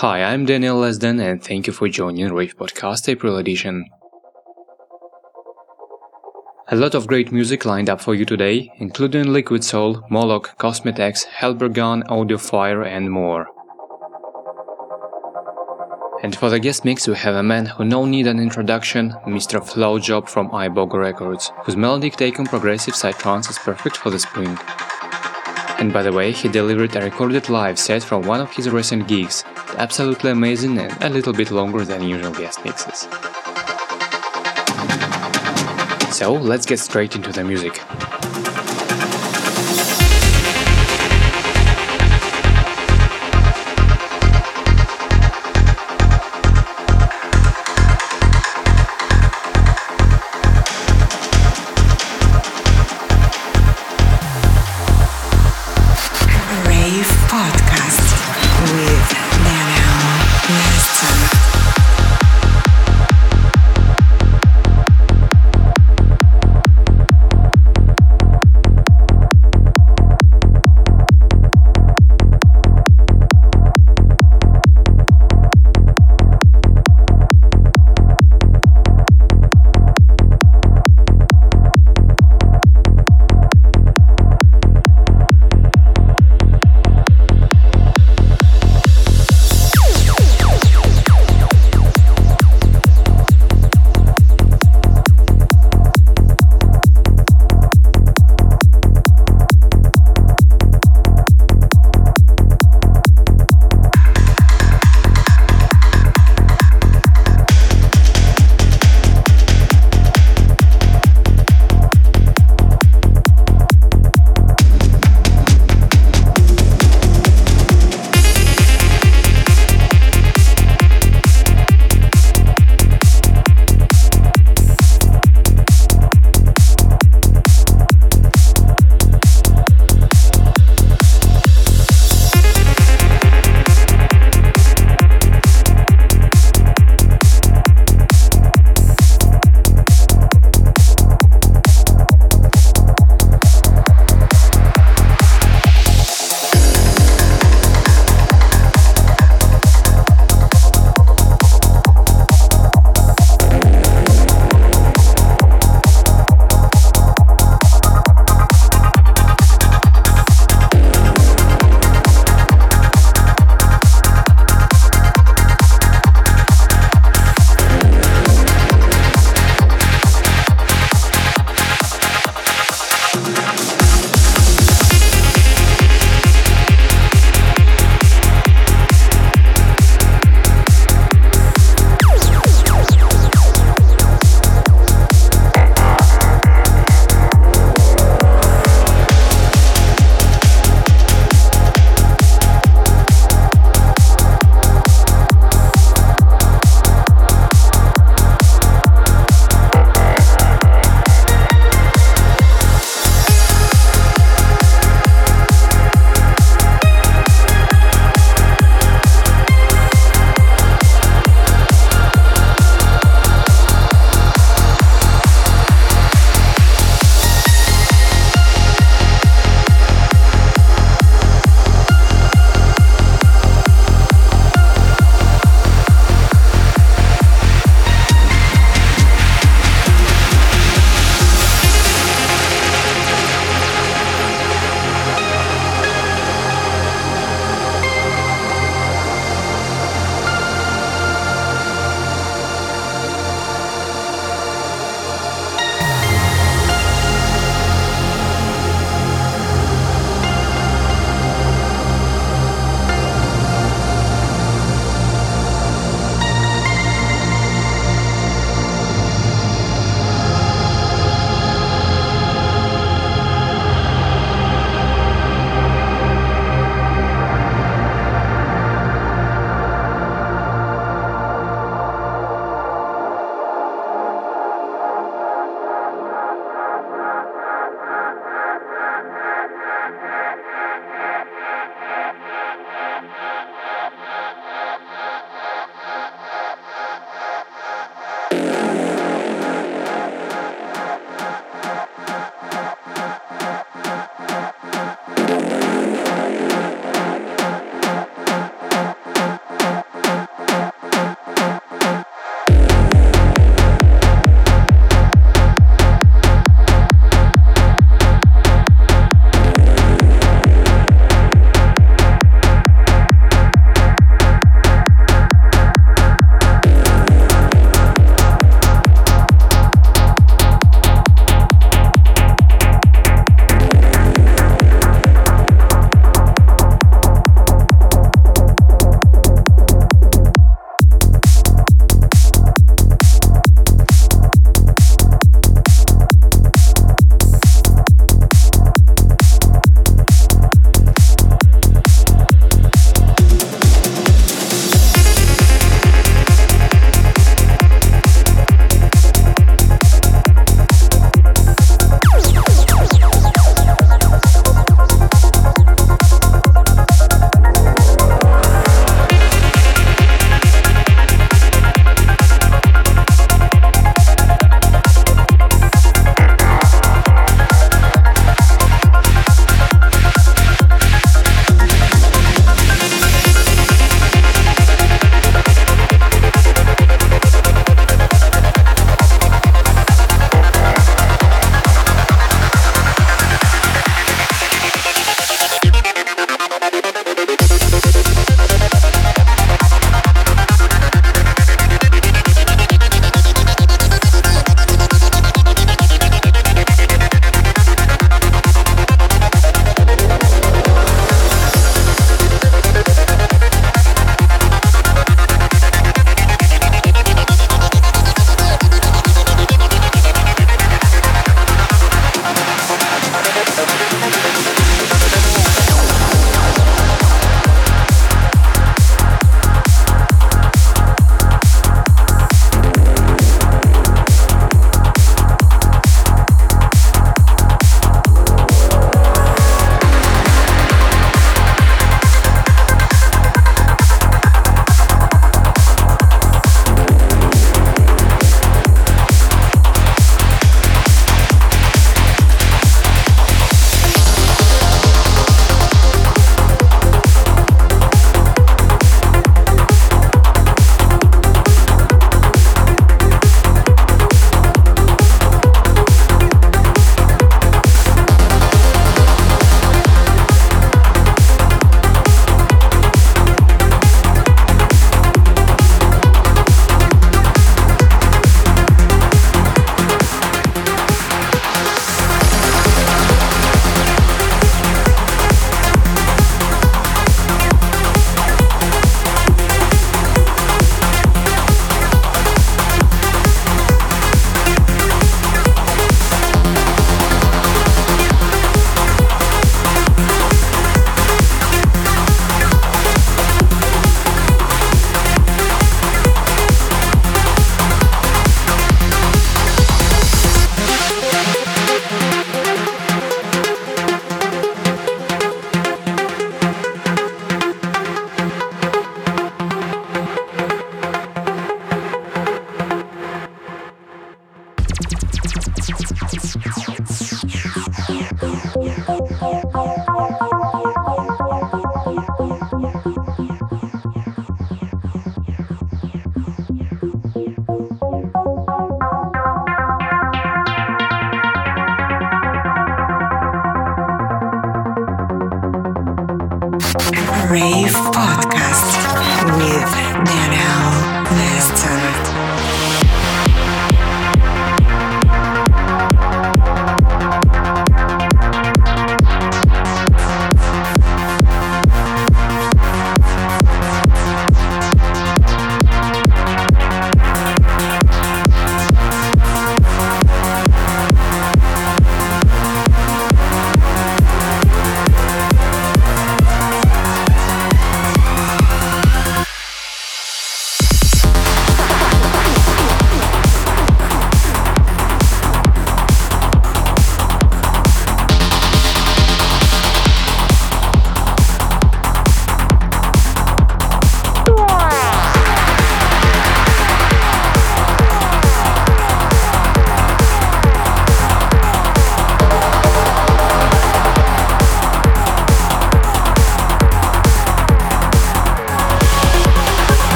Hi, I'm Daniel Lesden, and thank you for joining Rave Podcast April edition. A lot of great music lined up for you today, including Liquid Soul, Moloch, Cosmetex, Helbergon, Audiofire, and more. And for the guest mix, we have a man who no need an introduction, Mr. Flowjob from Iboga Records, whose melodic take on progressive psytrance is perfect for the spring. And by the way, he delivered a recorded live set from one of his recent gigs, absolutely amazing and a little bit longer than usual guest mixes. So let's get straight into the music.